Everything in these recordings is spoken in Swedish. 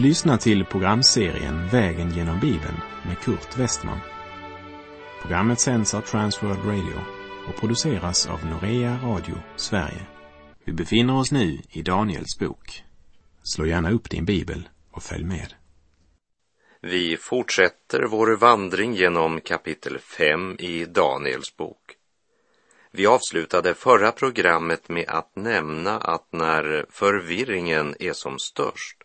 Du lyssnar till programserien Vägen genom Bibeln med Kurt Westman. Programmet sänds av Transworld Radio och produceras av Norea Radio Sverige. Vi befinner oss nu i Daniels bok. Slå gärna upp din bibel och följ med. Vi fortsätter vår vandring genom kapitel 5 i Daniels bok. Vi avslutade förra programmet med att nämna att när förvirringen är som störst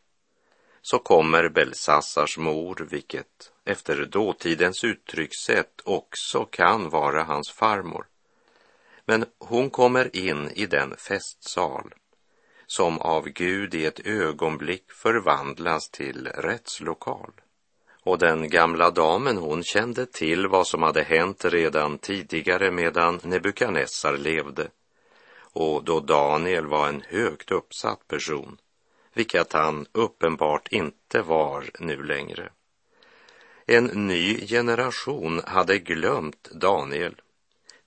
så kommer Belsassars mor, vilket efter dåtidens uttryckssätt också kan vara hans farmor. Men hon kommer in i den festsal som av Gud i ett ögonblick förvandlas till rättslokal. Och den gamla damen hon kände till vad som hade hänt redan tidigare medan Nebukadnessar levde och då Daniel var en högt uppsatt person vilket han uppenbart inte var nu längre. En ny generation hade glömt Daniel.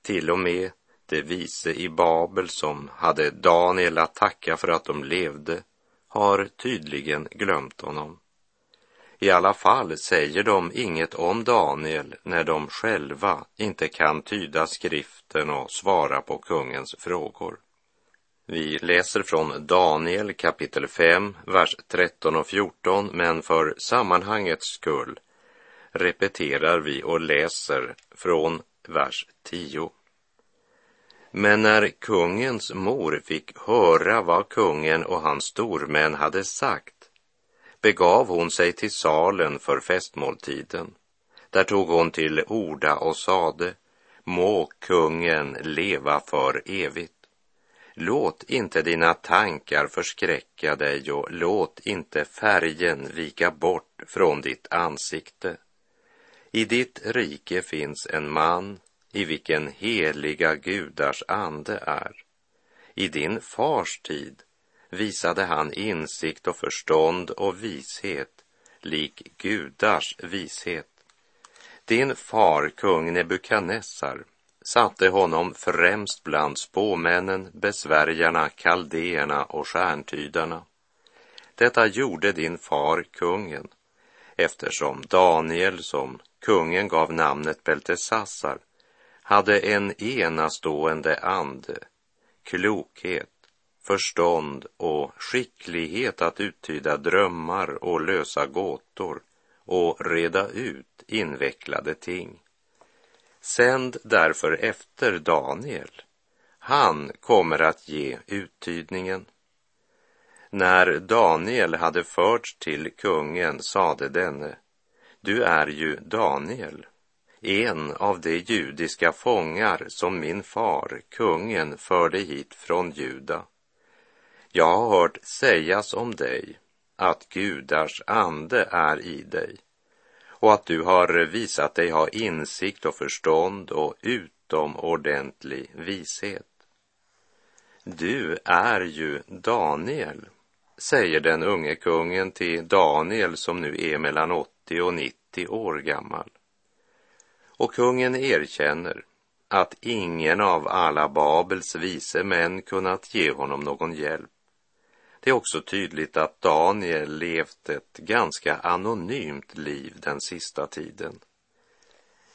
Till och med de vise i Babel som hade Daniel att tacka för att de levde har tydligen glömt honom. I alla fall säger de inget om Daniel när de själva inte kan tyda skriften och svara på kungens frågor. Vi läser från Daniel kapitel 5, vers 13 och 14, men för sammanhangets skull repeterar vi och läser från vers 10. Men när kungens mor fick höra vad kungen och hans stormän hade sagt begav hon sig till salen för festmåltiden. Där tog hon till orda och sade, må kungen leva för evigt. Låt inte dina tankar förskräcka dig och låt inte färgen vika bort från ditt ansikte. I ditt rike finns en man i vilken heliga gudars ande är. I din fars tid visade han insikt och förstånd och vishet, lik gudars vishet. Din far, kung Nebukadnessar, satte honom främst bland spåmännen, besvärjarna, kaldéerna och stjärntydarna. Detta gjorde din far, kungen, eftersom Daniel, som kungen gav namnet Beltesassar, hade en enastående ande, klokhet, förstånd och skicklighet att uttyda drömmar och lösa gåtor och reda ut invecklade ting. Sänd därför efter Daniel. Han kommer att ge uttydningen. När Daniel hade förts till kungen sade denne, du är ju Daniel, en av de judiska fångar som min far, kungen, förde hit från Juda. Jag har hört sägas om dig att gudars ande är i dig och att du har visat dig ha insikt och förstånd och utomordentlig vishet. Du är ju Daniel, säger den unge kungen till Daniel som nu är mellan 80 och 90 år gammal. Och kungen erkänner att ingen av alla Babels vise män kunnat ge honom någon hjälp. Det är också tydligt att Daniel levt ett ganska anonymt liv den sista tiden.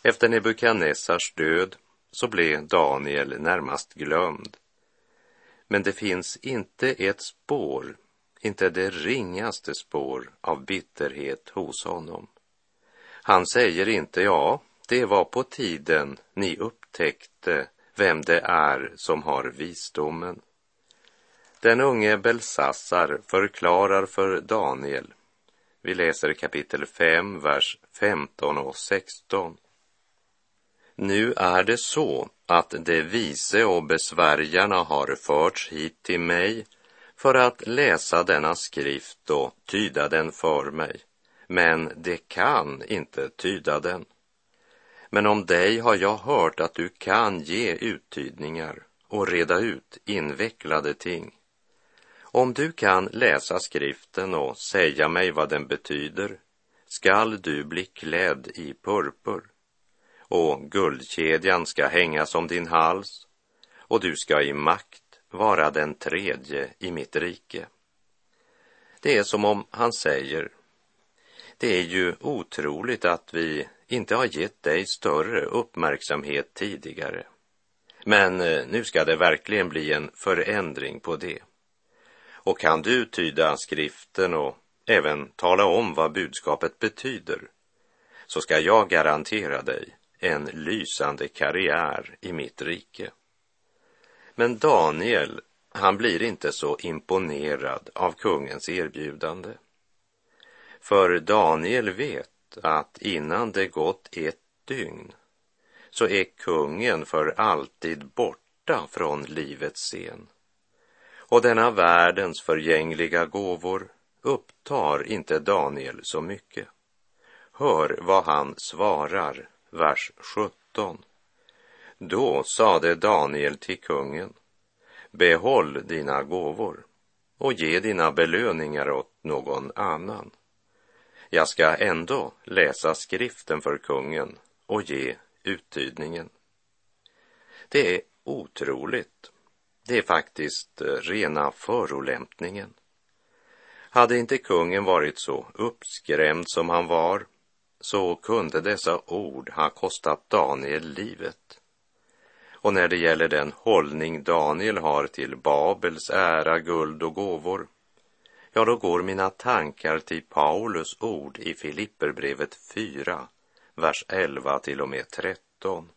Efter Nebukadnessars död så blev Daniel närmast glömd. Men det finns inte ett spår, inte det ringaste spår av bitterhet hos honom. Han säger inte ja, det var på tiden ni upptäckte vem det är som har visdomen. Den unge Belsassar förklarar för Daniel. Vi läser kapitel 5, vers 15 och 16. Nu är det så att de vise och besvärjarna har förts hit till mig för att läsa denna skrift och tyda den för mig, men de kan inte tyda den. Men om dig har jag hört att du kan ge uttydningar och reda ut invecklade ting. Om du kan läsa skriften och säga mig vad den betyder skall du bli klädd i purpur och guldkedjan ska hängas om din hals och du ska i makt vara den tredje i mitt rike. Det är som om han säger, Det är ju otroligt att vi inte har gett dig större uppmärksamhet tidigare. Men eh, nu ska det verkligen bli en förändring på det. Och kan du tyda skriften och även tala om vad budskapet betyder, så ska jag garantera dig en lysande karriär i mitt rike. Men Daniel, han blir inte så imponerad av kungens erbjudande. För Daniel vet att innan det gått ett dygn så är kungen för alltid borta från livets scen. Och denna världens förgängliga gåvor upptar inte Daniel så mycket. Hör vad han svarar, vers 17. Då sade Daniel till kungen, behåll dina gåvor och ge dina belöningar åt någon annan. Jag ska ändå läsa skriften för kungen och ge uttydningen. Det är otroligt. Det är faktiskt eh, rena förolämpningen. Hade inte kungen varit så uppskrämd som han var så kunde dessa ord ha kostat Daniel livet. Och när det gäller den hållning Daniel har till Babels ära, guld och gåvor, ja, då går mina tankar till Paulus ord i Filipperbrevet 4, vers 11 till och med 13.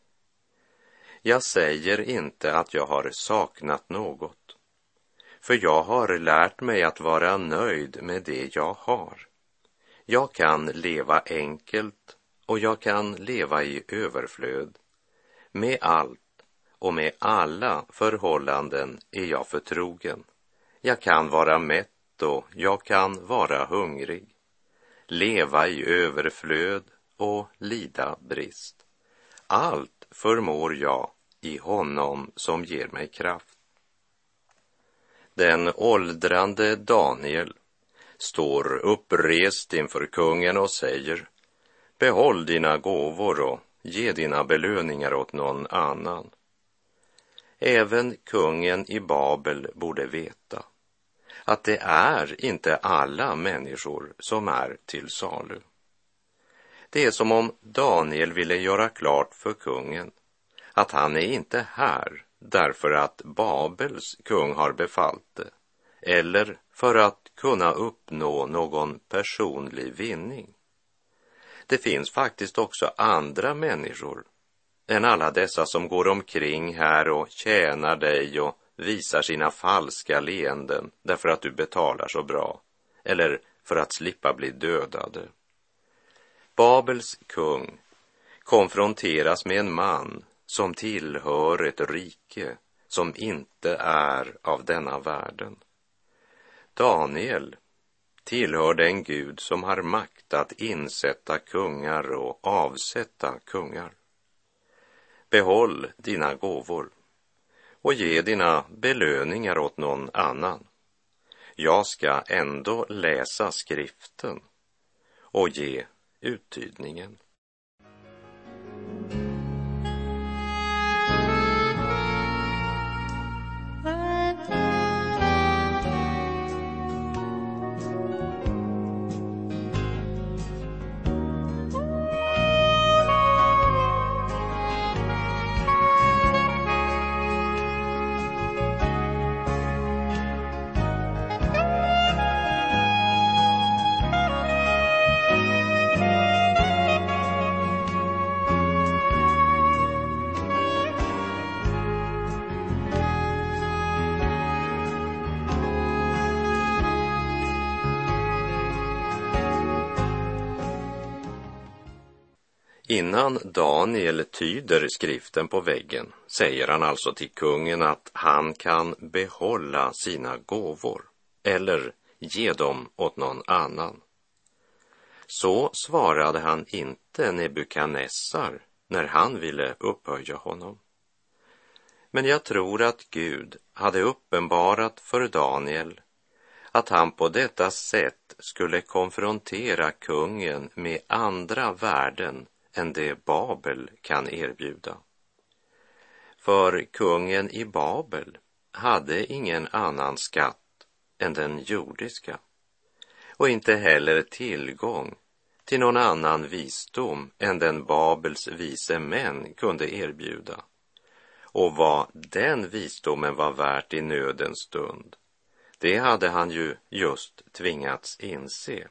Jag säger inte att jag har saknat något, för jag har lärt mig att vara nöjd med det jag har. Jag kan leva enkelt och jag kan leva i överflöd. Med allt och med alla förhållanden är jag förtrogen. Jag kan vara mätt och jag kan vara hungrig, leva i överflöd och lida brist. Allt förmår jag i honom som ger mig kraft. Den åldrande Daniel står upprest inför kungen och säger Behåll dina gåvor och ge dina belöningar åt någon annan. Även kungen i Babel borde veta att det är inte alla människor som är till salu. Det är som om Daniel ville göra klart för kungen att han är inte här därför att Babels kung har befallt det eller för att kunna uppnå någon personlig vinning. Det finns faktiskt också andra människor än alla dessa som går omkring här och tjänar dig och visar sina falska leenden därför att du betalar så bra eller för att slippa bli dödade. Babels kung konfronteras med en man som tillhör ett rike som inte är av denna världen. Daniel tillhör den Gud som har makt att insätta kungar och avsätta kungar. Behåll dina gåvor och ge dina belöningar åt någon annan. Jag ska ändå läsa skriften och ge uttydningen. Innan Daniel tyder skriften på väggen säger han alltså till kungen att han kan behålla sina gåvor eller ge dem åt någon annan. Så svarade han inte Nebukadnessar när han ville upphöja honom. Men jag tror att Gud hade uppenbarat för Daniel att han på detta sätt skulle konfrontera kungen med andra värden än det Babel kan erbjuda. För kungen i Babel hade ingen annan skatt än den jordiska och inte heller tillgång till någon annan visdom än den Babels vise män kunde erbjuda och vad den visdomen var värt i nödens stund, det hade han ju just tvingats inse.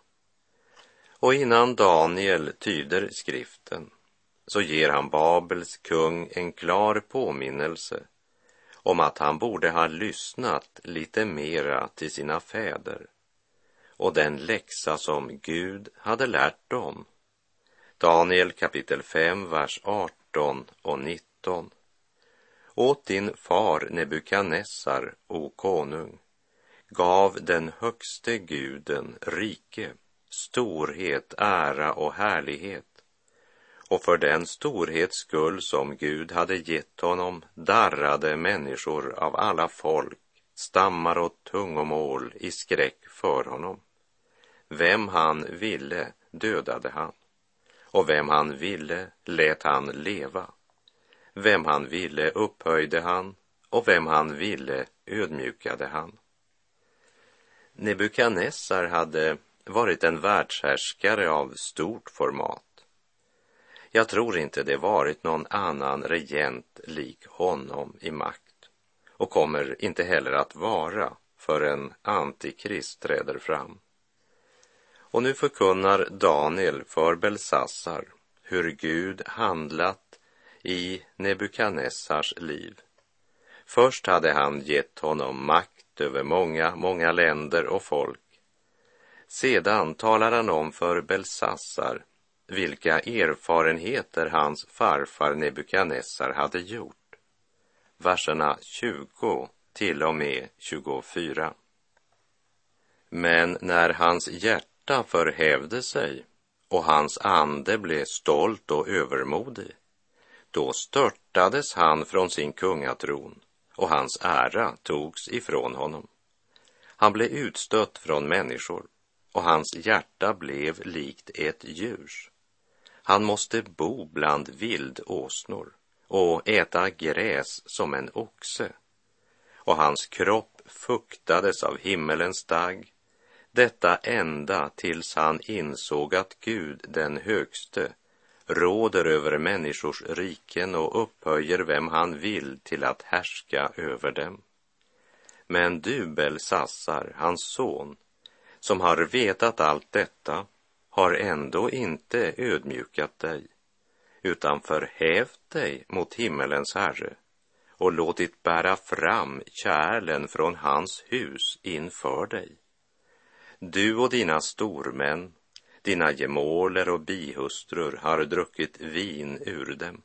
Och innan Daniel tyder skriften så ger han Babels kung en klar påminnelse om att han borde ha lyssnat lite mera till sina fäder och den läxa som Gud hade lärt dem. Daniel kapitel 5, vers 18 och 19. Åt din far Nebukadnessar, o konung, gav den högste guden rike, storhet, ära och härlighet. Och för den storhets skull som Gud hade gett honom darrade människor av alla folk, stammar och tungomål i skräck för honom. Vem han ville dödade han, och vem han ville lät han leva. Vem han ville upphöjde han, och vem han ville ödmjukade han. Nebukadnessar hade varit en världshärskare av stort format. Jag tror inte det varit någon annan regent lik honom i makt och kommer inte heller att vara förrän Antikrist träder fram. Och nu förkunnar Daniel för Belsassar hur Gud handlat i Nebukadnessars liv. Först hade han gett honom makt över många, många länder och folk. Sedan talar han om för Belsassar vilka erfarenheter hans farfar Nebukadnessar hade gjort. Verserna 20 till och med 24. Men när hans hjärta förhävde sig och hans ande blev stolt och övermodig. Då störtades han från sin kungatron och hans ära togs ifrån honom. Han blev utstött från människor och hans hjärta blev likt ett djurs. Han måste bo bland vildåsnor och äta gräs som en oxe. Och hans kropp fuktades av himmelens dagg detta ända tills han insåg att Gud, den högste, råder över människors riken och upphöjer vem han vill till att härska över dem. Men du, Belsassar, hans son, som har vetat allt detta, har ändå inte ödmjukat dig, utan förhävt dig mot himmelens Herre och låtit bära fram kärlen från hans hus inför dig. Du och dina stormän, dina gemåler och bihustrur har druckit vin ur dem.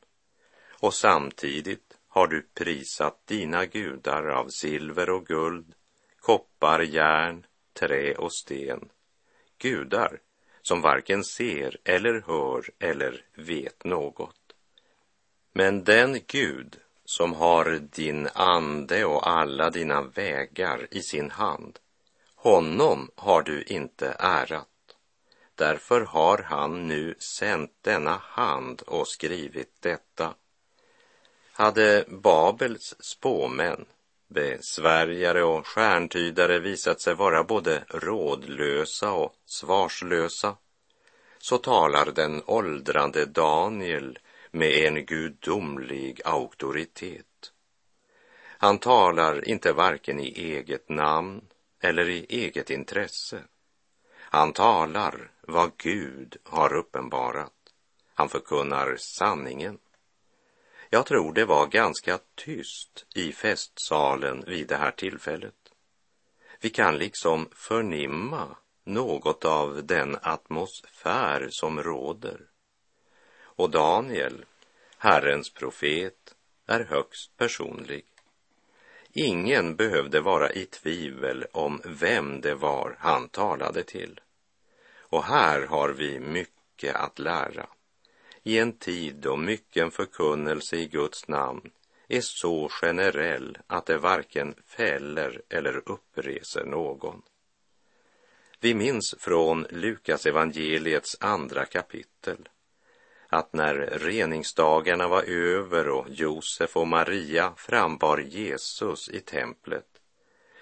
Och samtidigt har du prisat dina gudar av silver och guld, koppar, järn, trä och sten. Gudar som varken ser eller hör eller vet något. Men den Gud som har din ande och alla dina vägar i sin hand honom har du inte ärat. Därför har han nu sänt denna hand och skrivit detta. Hade Babels spåmän, besvärjare och stjärntydare visat sig vara både rådlösa och svarslösa, så talar den åldrande Daniel med en gudomlig auktoritet. Han talar inte varken i eget namn eller i eget intresse. Han talar vad Gud har uppenbarat. Han förkunnar sanningen. Jag tror det var ganska tyst i festsalen vid det här tillfället. Vi kan liksom förnimma något av den atmosfär som råder. Och Daniel, Herrens profet, är högst personlig. Ingen behövde vara i tvivel om vem det var han talade till. Och här har vi mycket att lära. I en tid då mycken förkunnelse i Guds namn är så generell att det varken fäller eller uppreser någon. Vi minns från Lukas evangeliets andra kapitel att när reningsdagarna var över och Josef och Maria frambar Jesus i templet,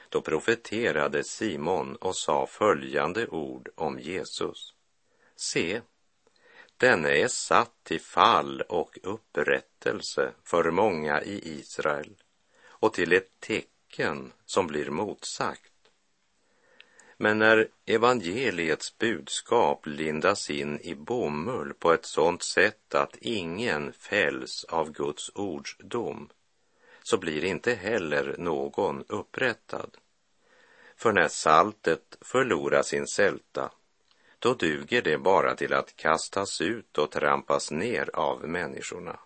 då profeterade Simon och sa följande ord om Jesus. Se, denne är satt till fall och upprättelse för många i Israel och till ett tecken som blir motsagt. Men när evangeliets budskap lindas in i bomull på ett sådant sätt att ingen fälls av Guds ords dom, så blir inte heller någon upprättad. För när saltet förlorar sin sälta, då duger det bara till att kastas ut och trampas ner av människorna.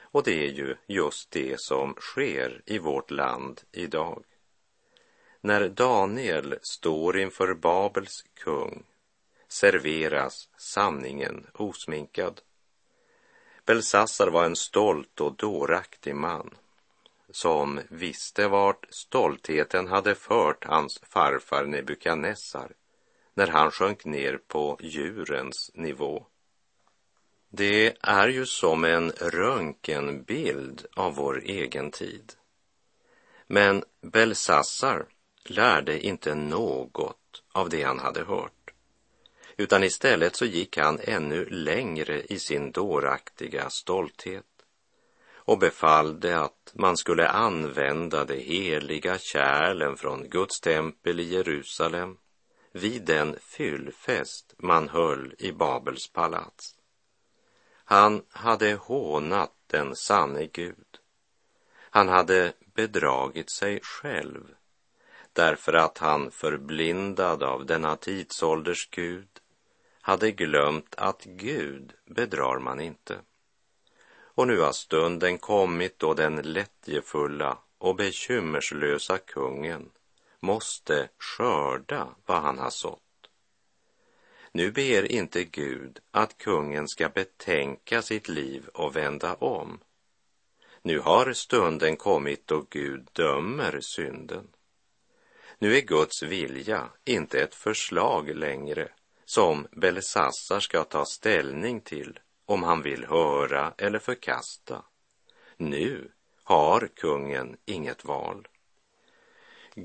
Och det är ju just det som sker i vårt land idag. När Daniel står inför Babels kung serveras sanningen osminkad. Belsassar var en stolt och dåraktig man som visste vart stoltheten hade fört hans farfar Nebukadnessar när han sjönk ner på djurens nivå. Det är ju som en röntgenbild av vår egen tid. Men Belsassar lärde inte något av det han hade hört, utan istället så gick han ännu längre i sin dåraktiga stolthet och befallde att man skulle använda de heliga kärlen från Guds tempel i Jerusalem vid den fyllfest man höll i Babels palats. Han hade hånat den sanne Gud. Han hade bedragit sig själv därför att han förblindad av denna tidsålders Gud hade glömt att Gud bedrar man inte. Och nu har stunden kommit då den lättjefulla och bekymmerslösa kungen måste skörda vad han har sått. Nu ber inte Gud att kungen ska betänka sitt liv och vända om. Nu har stunden kommit då Gud dömer synden. Nu är Guds vilja inte ett förslag längre som Belsassar ska ta ställning till om han vill höra eller förkasta. Nu har kungen inget val.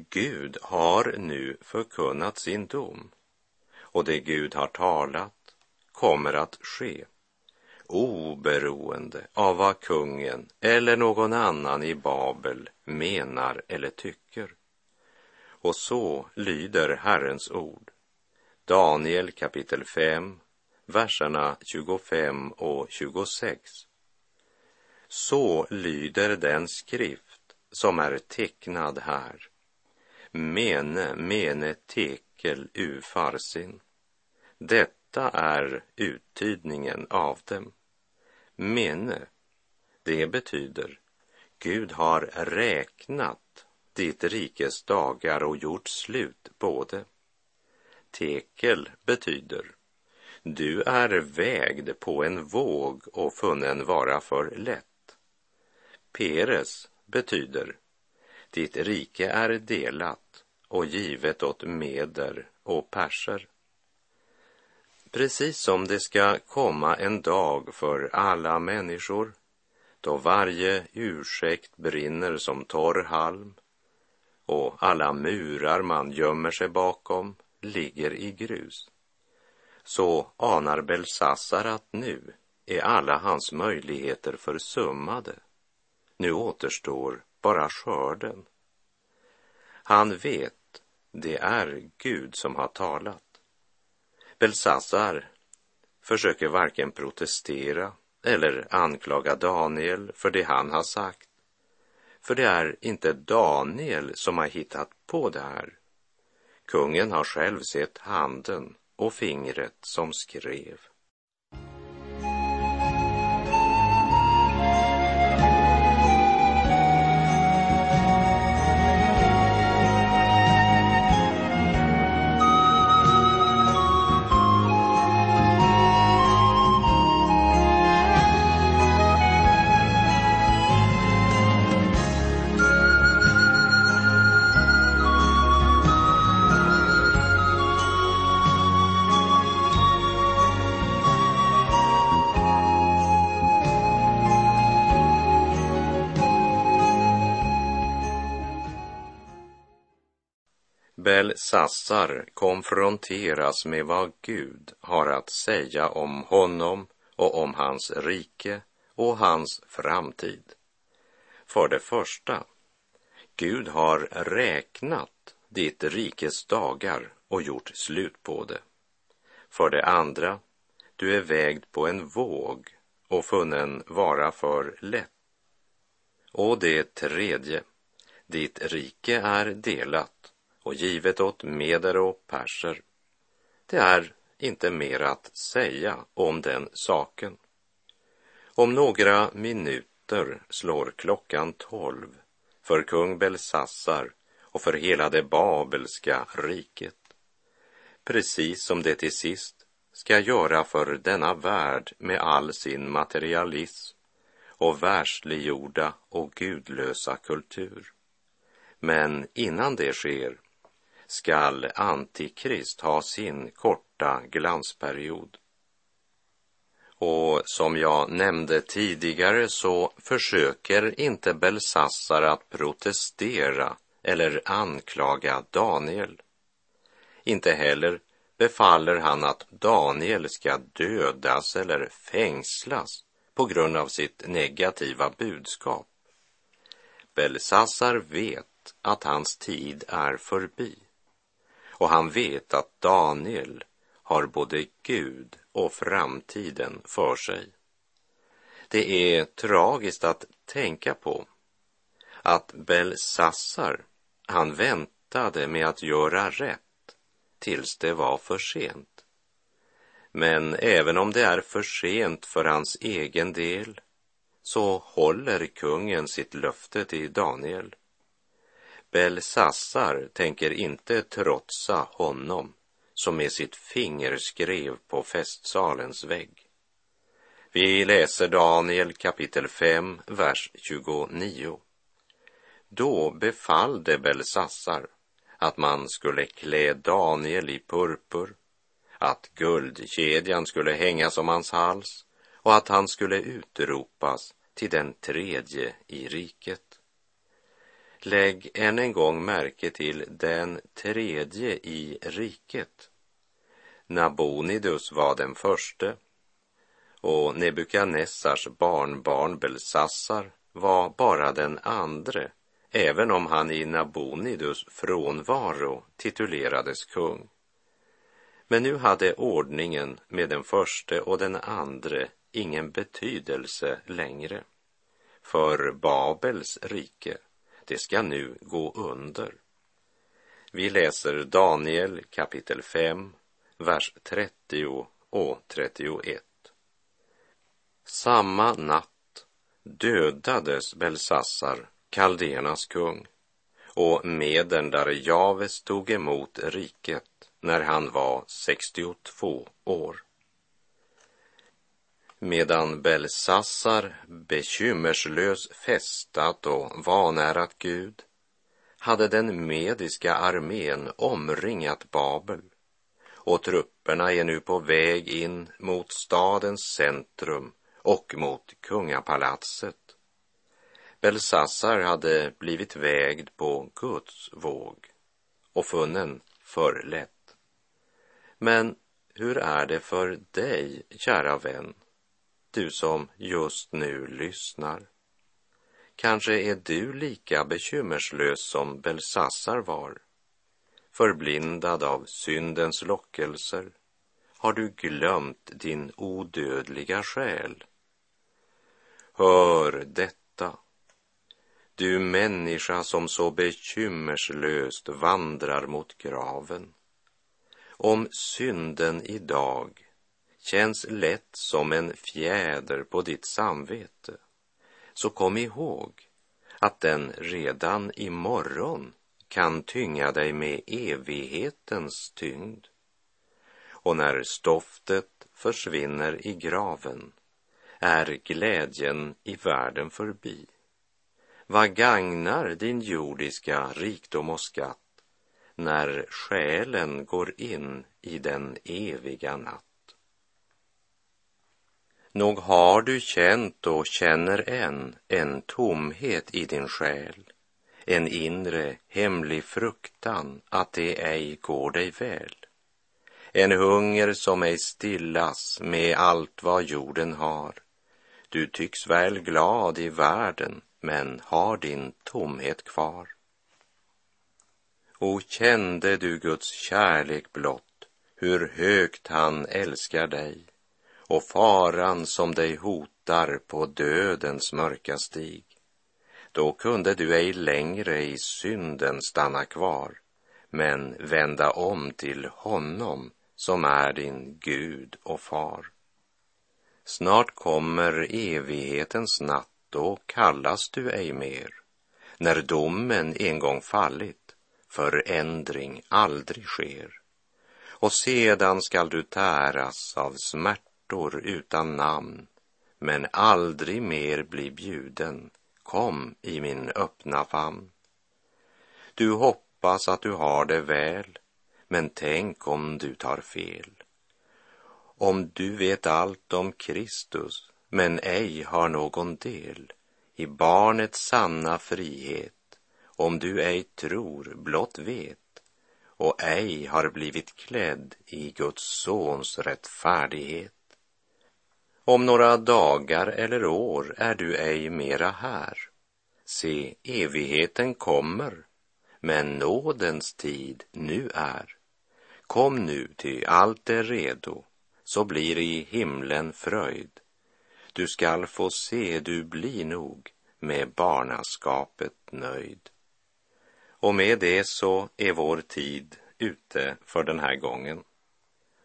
Gud har nu förkunnat sin dom och det Gud har talat kommer att ske oberoende av vad kungen eller någon annan i Babel menar eller tycker. Och så lyder Herrens ord. Daniel kapitel 5, verserna 25 och 26. Så lyder den skrift som är tecknad här. Mene, mene tekel u. Detta är uttydningen av dem. Mene, det betyder Gud har räknat ditt rikes dagar och gjort slut på det. Tekel betyder du är vägd på en våg och funnen vara för lätt. Peres betyder ditt rike är delat och givet åt meder och perser. Precis som det ska komma en dag för alla människor då varje ursäkt brinner som torr halm och alla murar man gömmer sig bakom ligger i grus. Så anar Belsassar att nu är alla hans möjligheter försummade. Nu återstår bara skörden. Han vet det är Gud som har talat. Belsassar försöker varken protestera eller anklaga Daniel för det han har sagt. För det är inte Daniel som har hittat på det här. Kungen har själv sett handen och fingret som skrev. Belsassar konfronteras med vad Gud har att säga om honom och om hans rike och hans framtid. För det första, Gud har räknat ditt rikes dagar och gjort slut på det. För det andra, du är vägd på en våg och funnen vara för lätt. Och det tredje, ditt rike är delat och givet åt meder och perser. Det är inte mer att säga om den saken. Om några minuter slår klockan tolv för kung Belsassar och för hela det babelska riket. Precis som det till sist ska göra för denna värld med all sin materialism och världsliggjorda och gudlösa kultur. Men innan det sker skall Antikrist ha sin korta glansperiod. Och som jag nämnde tidigare så försöker inte Belsassar att protestera eller anklaga Daniel. Inte heller befaller han att Daniel ska dödas eller fängslas på grund av sitt negativa budskap. Belsassar vet att hans tid är förbi och han vet att Daniel har både Gud och framtiden för sig. Det är tragiskt att tänka på att Belsassar, han väntade med att göra rätt tills det var för sent. Men även om det är för sent för hans egen del så håller kungen sitt löfte till Daniel. Belsassar tänker inte trotsa honom som med sitt finger skrev på festsalens vägg. Vi läser Daniel kapitel 5, vers 29. Då befallde Belsassar att man skulle klä Daniel i purpur, att guldkedjan skulle hängas om hans hals och att han skulle utropas till den tredje i riket. Lägg än en gång märke till den tredje i riket. Nabonidus var den förste och Nebukadnessars barnbarn Belsassar var bara den andre även om han i Nabonidus frånvaro titulerades kung. Men nu hade ordningen med den förste och den andre ingen betydelse längre. För Babels rike, det ska nu gå under. Vi läser Daniel kapitel 5, vers 30 och 31. Samma natt dödades Belsassar kaldéernas kung och medern där Javes tog emot riket när han var 62 år. Medan Belsassar bekymmerslös festat och vanärat Gud hade den mediska armén omringat Babel och trupperna är nu på väg in mot stadens centrum och mot kungapalatset. Belsassar hade blivit vägd på Guds våg och funnen för lätt. Men hur är det för dig, kära vän, du som just nu lyssnar? Kanske är du lika bekymmerslös som Belsassar var, förblindad av syndens lockelser. Har du glömt din odödliga själ? Hör detta du människa som så bekymmerslöst vandrar mot graven. Om synden idag känns lätt som en fjäder på ditt samvete, så kom ihåg att den redan imorgon kan tynga dig med evighetens tyngd. Och när stoftet försvinner i graven är glädjen i världen förbi. Vad gagnar din jordiska rikdom och skatt när själen går in i den eviga natt? Nog har du känt och känner än en tomhet i din själ, en inre hemlig fruktan att det ej går dig väl. en hunger som ej stillas med allt vad jorden har. Du tycks väl glad i världen, men har din tomhet kvar. O kände du Guds kärlek blott, hur högt han älskar dig och faran som dig hotar på dödens mörka stig. Då kunde du ej längre i synden stanna kvar, men vända om till honom som är din Gud och far. Snart kommer evighetens natt, då kallas du ej mer. När domen en gång fallit, förändring aldrig sker. Och sedan skall du täras av smärta smärtor utan namn, men aldrig mer bli bjuden, kom i min öppna famn. Du hoppas att du har det väl, men tänk om du tar fel. Om du vet allt om Kristus, men ej har någon del i barnets sanna frihet, om du ej tror, blott vet och ej har blivit klädd i Guds sons rättfärdighet. Om några dagar eller år är du ej mera här. Se, evigheten kommer, men nådens tid nu är. Kom nu, ty allt är redo, så blir i himlen fröjd. Du skall få se, du blir nog med barnaskapet nöjd. Och med det så är vår tid ute för den här gången.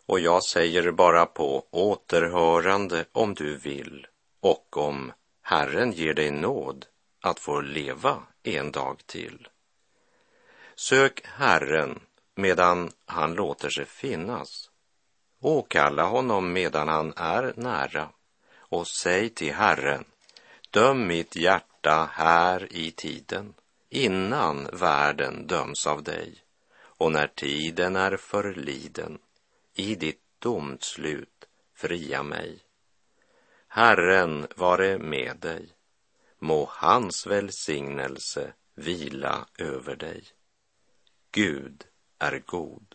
Och jag säger bara på återhörande om du vill och om Herren ger dig nåd att få leva en dag till. Sök Herren medan han låter sig finnas. Åkalla honom medan han är nära och säg till Herren, döm mitt hjärta här i tiden innan världen döms av dig och när tiden är förliden i ditt domslut fria mig. Herren vare med dig, må hans välsignelse vila över dig. Gud är god.